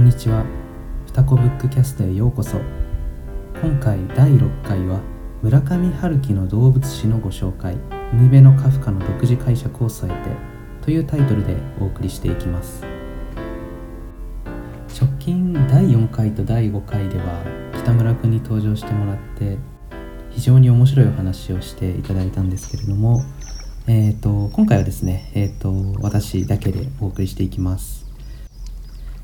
んにちは。双子ブックキャストへようこそ。今回第6回は村上春樹の動物史のご紹介海辺のカフカの独自解釈を添えてというタイトルでお送りしていきます。直近第4回と第5回では北村君に登場してもらって非常に面白いお話をしていただいたんですけれどもえーと、今回はですね、えーと、私だけでお送りしていきます。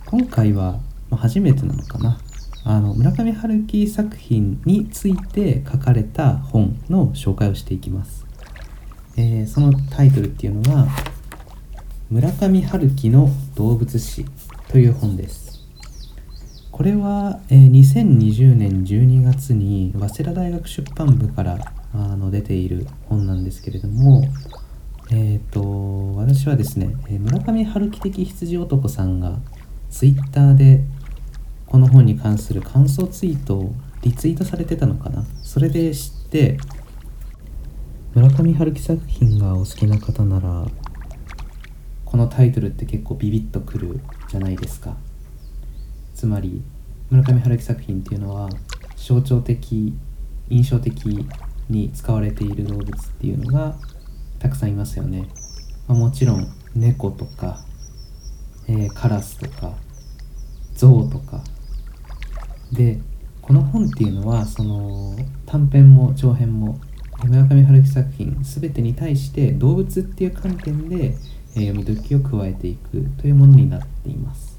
今回は、初めてなのかな。あの村上春樹作品について書かれた本の紹介をしていきます、えー、そのタイトルっていうのが「村上春樹の動物史」という本です。これは、えー、2020年12月に早稲田大学出版部からあの出ている本なんですけれどもえっ、ー、と私はですね村上春樹的羊男さんがツイッターでこの本に関する感想ツイートをリツイートされてたのかな？それで知って村上春樹作品がお好きな方ならこのタイトルって結構ビビッとくるじゃないですか。つまり村上春樹作品っていうのは象徴的印象的に使われている動物っていうのがたくさんいますよね、まあ、もちろん猫とか、えー、カラスとか象とか。でこの本っていうのはその短編も長編も村上春樹作品全てに対して動物っていう観点で、えー、読み解きを加えていくというものになっています。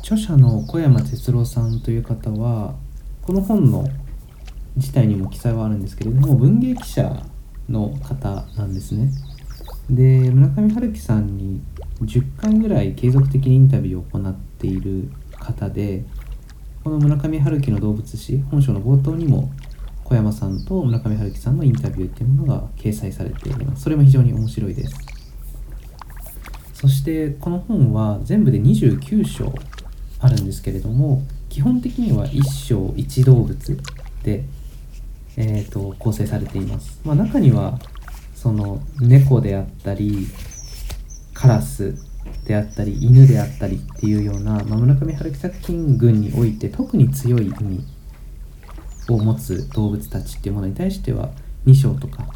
著者の小山哲郎さんという方はこの本の自体にも記載はあるんですけれども文芸記者の方なんですね。で村上春樹さんに10回ぐらい継続的にインタビューを行っている方でこの村上春樹の動物史本書の冒頭にも小山さんと村上春樹さんのインタビューっていうものが掲載されています。それも非常に面白いです。そしてこの本は全部で29章あるんですけれども基本的には1章1動物でえーと、構成されています、まあ、中にはその猫であったりカラスであったり犬であったりっていうような、まあ、村上春樹作品群において特に強い意味を持つ動物たちっていうものに対しては2章とか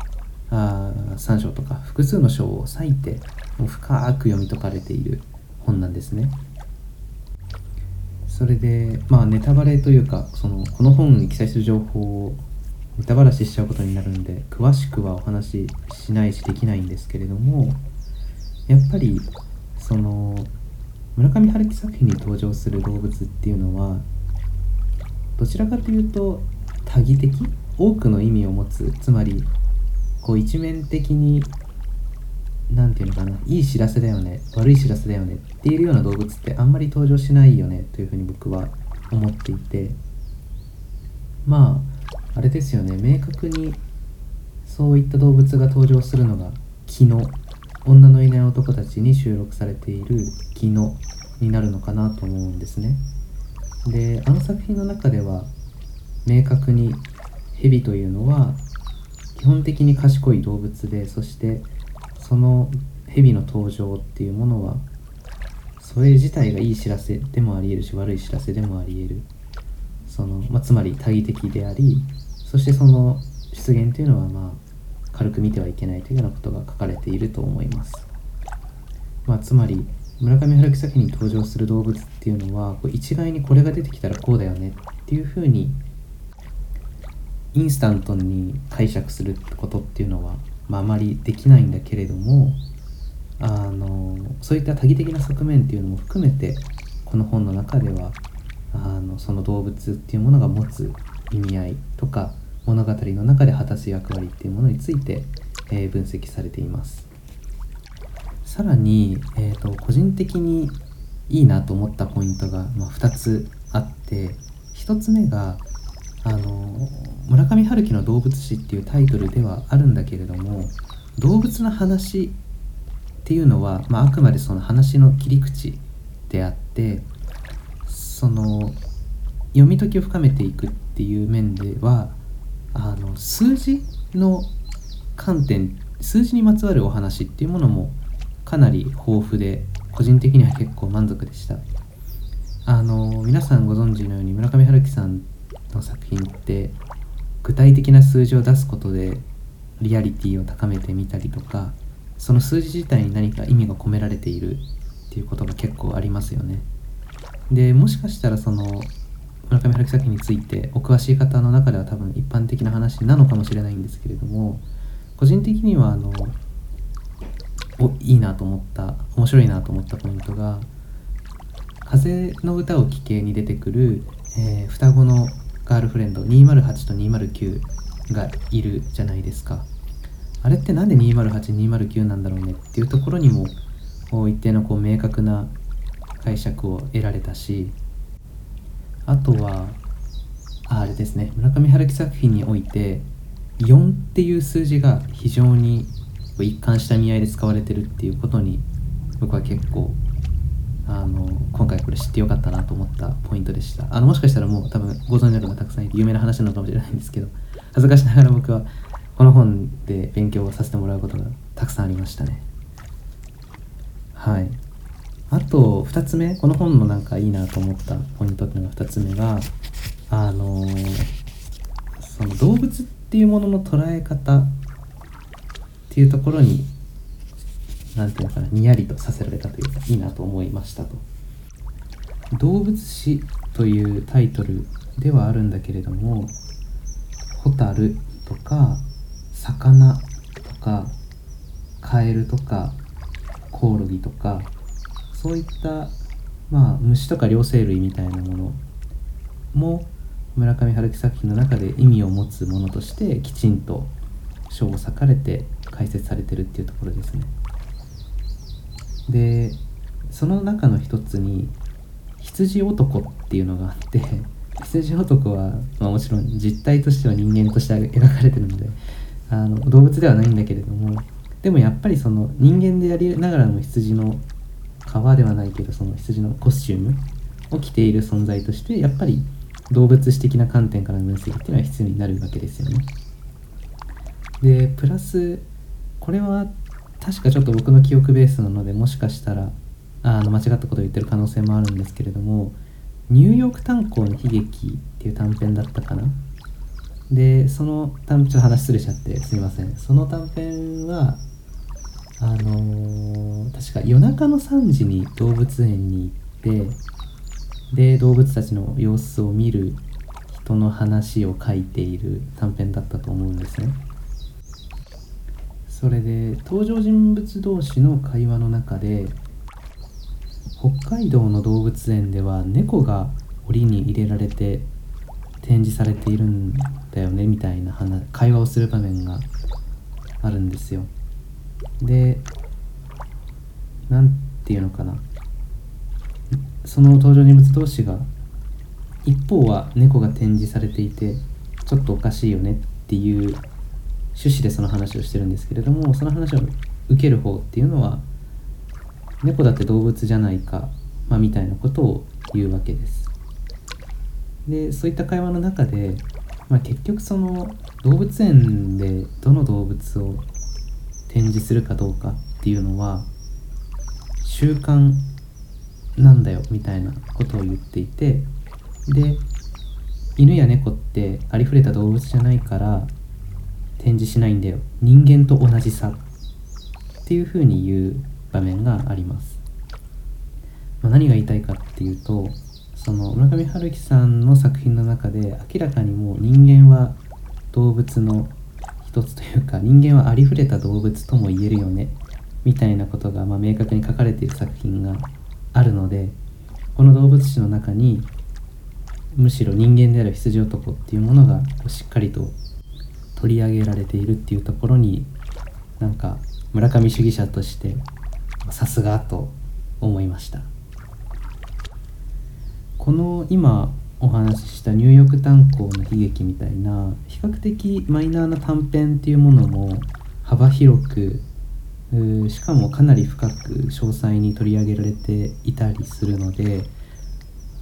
あ3章とか複数の章を割いて深く読み解かれている本なんですね。それでまあネタバレというかそのこの本に記載する情報をネタバラシしちゃうことになるんで詳しくはお話ししないしできないんですけれどもやっぱりその村上春樹作品に登場する動物っていうのはどちらかというと多義的多くの意味を持つつまりこう一面的に何て言うのかないい知らせだよね悪い知らせだよねっていうような動物ってあんまり登場しないよねというふうに僕は思っていてまああれですよね。明確にそういった動物が登場するのが「昨日女のいない男たち」に収録されている「昨日になるのかなと思うんですね。であの作品の中では明確に蛇というのは基本的に賢い動物でそしてその蛇の登場っていうものはそれ自体がいい知らせでもありえるし悪い知らせでもありえる。その、まあ、つまり多義的でありそしてその出現というのはまあ軽く見てはいけないというようなことが書かれていると思います、まあ、つまり村上春樹作品に登場する動物っていうのは一概にこれが出てきたらこうだよねっていうふうにインスタントに解釈することっていうのは、まあ、あまりできないんだけれどもあのそういった多義的な側面っていうのも含めてこの本の中ではあのその動物っていうものが持つ意味合いとか物語の中で果たす役割っていうものについて、えー、分析されています。さらに、えーと、個人的にいいなと思ったポイントが、まあ、2つあって1つ目があの村上春樹の動物史っていうタイトルではあるんだけれども動物の話っていうのは、まあ、あくまでその話の切り口であってその読み解きを深めていくっていう面ではあの数字の観点数字にまつわるお話っていうものもかなり豊富で個人的には結構満足でした。あの皆さんご存知のように村上春樹さんの作品って具体的な数字を出すことでリアリティを高めてみたりとかその数字自体に何か意味が込められているっていうことが結構ありますよね。でもしかしたらその村上春樹作品についてお詳しい方の中では多分一般的な話なのかもしれないんですけれども個人的にはあのおいいなと思った面白いなと思ったポイントが「風の歌を聴け」に出てくる、えー、双子のガールフレンド208と209がいるじゃないですか。あれって何で208209なんだろうねっていうところにも一定のこう明確な解釈を得られたしあとはあれですね。村上春樹作品において4っていう数字が非常に一貫した意味合いで使われてるっていうことに僕は結構あの今回これ知ってよかったなと思ったポイントでした。あのもしかしたらもう多分ご存知の方たくさんいて有名な話なのかもしれないんですけど恥ずかしながら僕はこの本で勉強させてもらうことがたくさんありましたね。はい。あと2つ目この本のなんかいいなと思ったポイントっていうのが2つ目があのその動物っていうものの捉え方っていうところに何て言うのかなにやりとさせられたというかいいなと思いましたと。動物史というタイトルではあるんだけれどもホタルとか魚とかカエルとかコオロギとかそういったまあ虫とか両生類みたいなものも村上春樹作品の中で意味を持つものとしてきちんと章を割かれて解説されてるっていうところですね。でその中の一つに羊男っていうのがあって羊男は、まあ、もちろん実態としては人間として描かれてるのであの動物ではないんだけれどもでもやっぱりその人間でやりながらも羊の皮ではないけどその羊のコスチュームを着ている存在としてやっぱり動物史的な観点からの分析っていうのは必要になるわけですよね。でプラスこれは確かちょっと僕の記憶ベースなのでもしかしたらあの間違ったことを言ってる可能性もあるんですけれども「ニューヨーク炭鉱の悲劇」っていう短編だったかなでその短編ちょっと話すれちゃってすみませんその短編はあのー、確か夜中の3時に動物園に行ってで動物たちの様子を見る人の話を書いている短編だったと思うんですね。それで登場人物同士の会話の中で北海道の動物園では猫が檻に入れられて展示されているんだよねみたいな話会話をする場面があるんですよ。で何て言うのかな。その登場人物同士が一方は猫が展示されていてちょっとおかしいよねっていう趣旨でその話をしてるんですけれどもその話を受ける方っていうのは猫だって動物じゃないか、まあ、みたいなことを言うわけです。でそういった会話の中で、まあ、結局その動物園でどの動物を展示するかどうかっていうのは習慣なんだよみたいなことを言っていてで犬や猫ってありふれた動物じゃないから展示しないんだよ。人間と同じさっていうふうに言う場面があります、まあ、何が言いたいかっていうとその村上春樹さんの作品の中で明らかにもう人間は動物の一つというか人間はありふれた動物とも言えるよねみたいなことがま明確に書かれている作品があるのでこの動物史の中にむしろ人間である羊男っていうものがしっかりと取り上げられているっていうところになんか村上主義者としてさすがと思いました。この今お話ししたニューヨーク炭鉱の悲劇みたいな比較的マイナーな短編っていうものも幅広くしかもかなり深く詳細に取り上げられていたりするので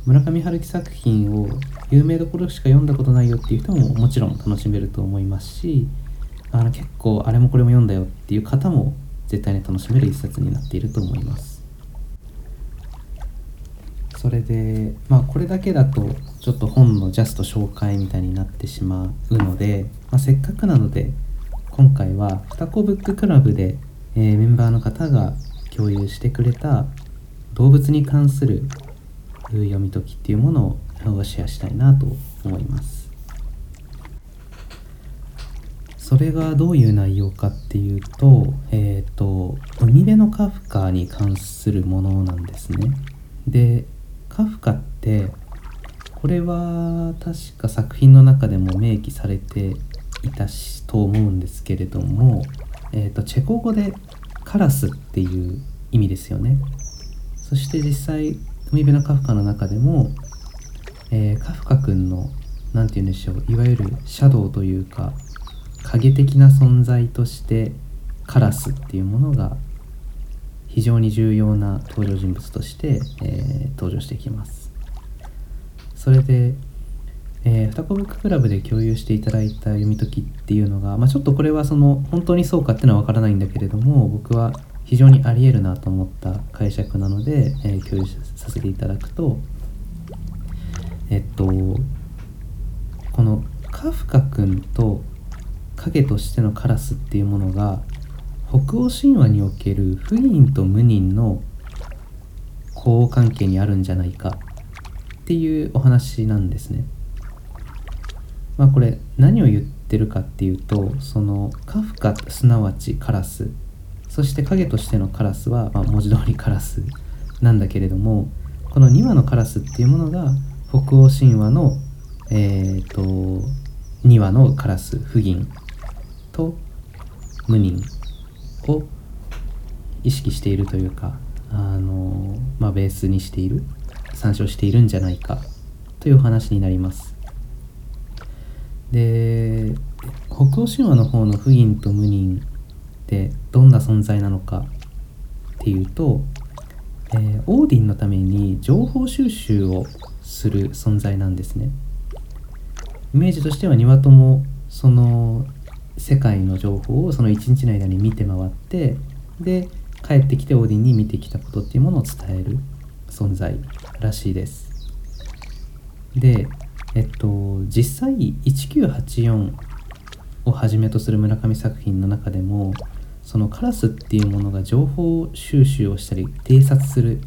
村上春樹作品を有名どころしか読んだことないよっていう人ももちろん楽しめると思いますしあの結構あれもこれも読んだよっていう方も絶対に楽しめる一冊になっていると思います。それでまあこれだけだとちょっと本のジャスト紹介みたいになってしまうので、まあ、せっかくなので今回は双子ブッククラブで、えー、メンバーの方が共有してくれた動物に関する読み解きっていうものをシェアしたいなと思います。それがどういう内容かっていうとえっ、ー、と海辺のカフカに関するものなんですね。でカフカってこれは確か作品の中でも明記されていたしと思うんですけれども、えーと、チェコ語でカラスっていう意味ですよね。そして実際海辺のカフカの中でも、えー、カフカ君の何て言うんでしょういわゆるシャドウというか影的な存在としてカラスっていうものが非常に重要な登場人物として、えー、登場してきます。それで、えー、双子ブッククラブで共有していただいた読み解きっていうのが、まあ、ちょっとこれはその本当にそうかっていうのは分からないんだけれども僕は非常にありえるなと思った解釈なので、えー、共有させていただくとえっとこのカフカ君と影としてのカラスっていうものが北欧神話における不妊と無妊の交互関係にあるんじゃないかっていうお話なんですね。まあこれ何を言ってるかっていうとそのカフカすなわちカラスそして影としてのカラスは、まあ、文字通りカラスなんだけれどもこの2羽のカラスっていうものが北欧神話のえ、ー、と2羽のカラス不妊と無妊を意識しているというかあの、まあ、ベースにしている参照しているんじゃないかという話になります。で北欧神話の方の不妊と無妊ってどんな存在なのかっていうと、えー、オーディンのために情報収集をする存在なんですね。イメージとしては2羽ともその世界の情報をその一日の間に見て回ってで帰ってきてオーディンに見てきたことっていうものを伝える存在らしいです。でえっと実際1984をはじめとする村上作品の中でもそのカラスっていうものが情報収集をしたり偵察する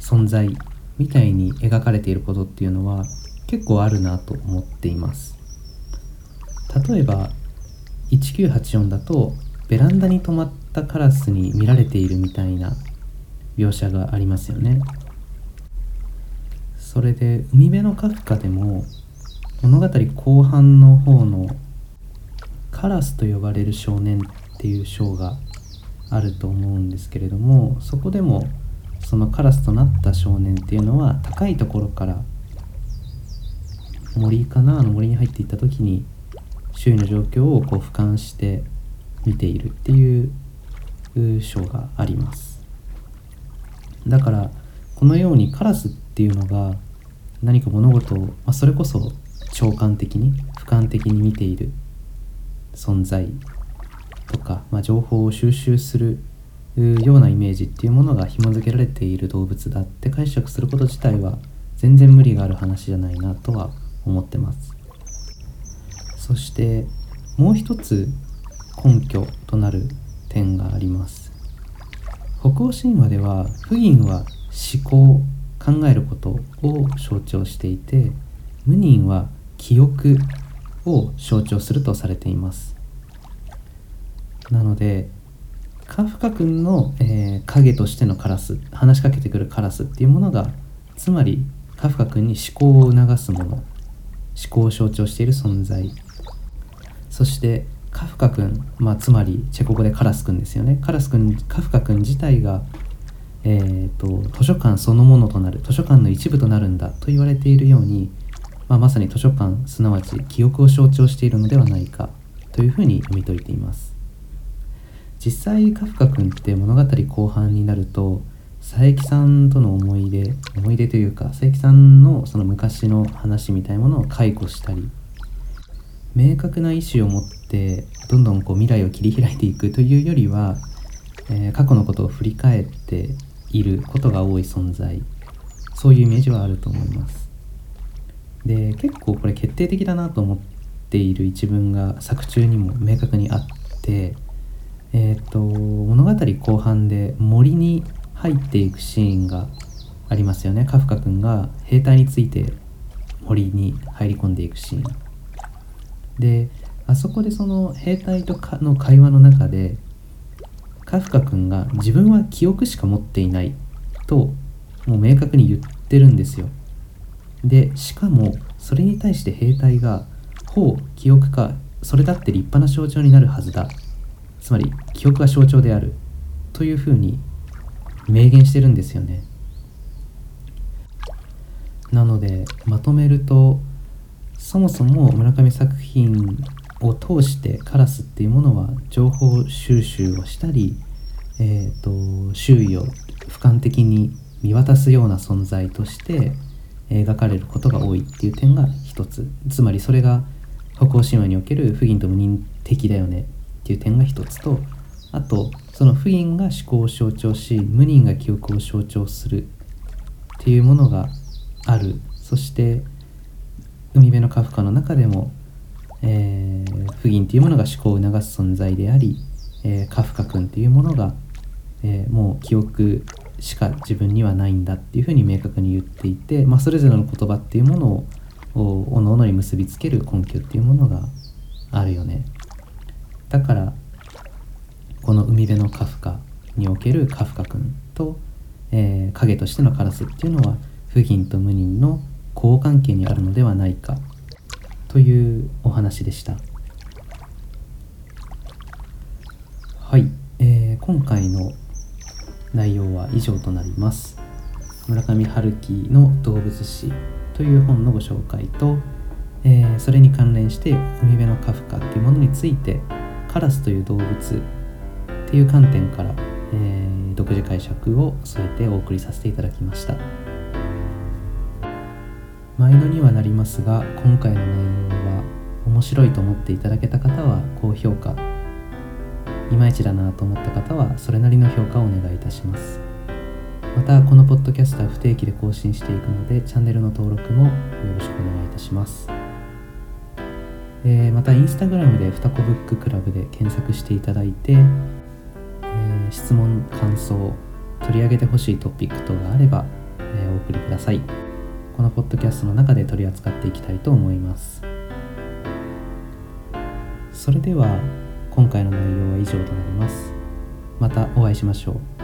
存在みたいに描かれていることっていうのは結構あるなと思っています。例えば1984だとベランダに止まったカラスに見られているみたいな描写がありますよね。それで海辺のカフカでも物語後半の方のカラスと呼ばれる少年っていう章があると思うんですけれどもそこでもそのカラスとなった少年っていうのは高いところから森かなあの森に入っていった時に周囲の状況をこう俯瞰して見ているっていう章があります。だからこのようにカラスっていうのが何か物事を、まあ、それこそ長官的に俯瞰的に見ている存在とか、まあ、情報を収集するようなイメージっていうものが紐付けられている動物だって解釈すること自体は全然無理がある話じゃないなとは思ってます。そしてもう一つ根拠となる点があります。北欧神話では不妊は思考考えることを象徴していて無妊は記憶を象徴するとされています。なのでカフカ君の、えー、影としてのカラス話しかけてくるカラスっていうものがつまりカフカ君に思考を促すもの思考を象徴している存在。そしてカフカ君、まあ、つまりチェコ語でカラス君ですよね。カラス君カフカ君自体が、えーと、図書館そのものとなる図書館の一部となるんだと言われているように、まあ、まさに図書館すなわち記憶を象徴しているのではないかというふうに読み解いています。実際カフカ君って物語後半になると佐伯さんとの思い出思い出というか佐伯さんのその昔の話みたいなものを解雇したり明確な意思を持ってどんどんこう未来を切り開いていくというよりは、えー、過去のことを振り返っていることが多い存在。そういうイメージはあると思います。で結構これ決定的だなと思っている一文が作中にも明確にあってえっ、ー、と物語後半で森に入っていくシーンがありますよね。カフカ君が兵隊について森に入り込んでいくシーン。であそこでその兵隊とかの会話の中でカフカ君が自分は記憶しか持っていないともう明確に言ってるんですよ。でしかもそれに対して兵隊が「ほう記憶かそれだって立派な象徴になるはずだ」つまり記憶は象徴である。というふうに明言してるんですよね。なのでまとめるとそもそも村上作品を通してカラスっていうものは情報収集をしたり、えーと、周囲を俯瞰的に見渡すような存在として描かれることが多いっていう点が一つ。つまりそれが北欧神話における不義と無人的だよねっていう点が一つとあとその不義が思考を象徴し無人が記憶を象徴するっていうものがある。そして海辺のカフカの中でもえー、不義っていうものが思考を促す存在であり、えー、カフカ君っていうものが、えー、もう記憶しか自分にはないんだっていうふうに明確に言っていて、まあ、それぞれの言葉っていうものをおのおのに結びつける根拠っていうものがあるよね。だからこの海辺のカフカにおけるカフカ君と、えー、影としてのカラスっていうのは不義と無人の交関係にあるのではないかというお話でした。はい、えー、今回の内容は以上となります。村上春樹の動物史という本のご紹介と、えー、それに関連して海辺のカフカっていうものについてカラスという動物っていう観点から、えー、独自解釈を添えてお送りさせていただきました。毎度にはなりますが今回の内容は面白いと思っていただけた方は高評価。いまいちだなと思った方はそれなりの評価をお願いいたします。またこのポッドキャストは不定期で更新していくのでチャンネルの登録もよろしくお願いいたします、えー、またインスタグラムでふたこブッククラブで検索していただいて、えー、質問感想取り上げてほしいトピック等があれば、えー、お送りください。このポッドキャストの中で取り扱っていきたいと思います。それでは今回の内容は以上となります。またお会いしましょう。